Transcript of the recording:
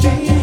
change.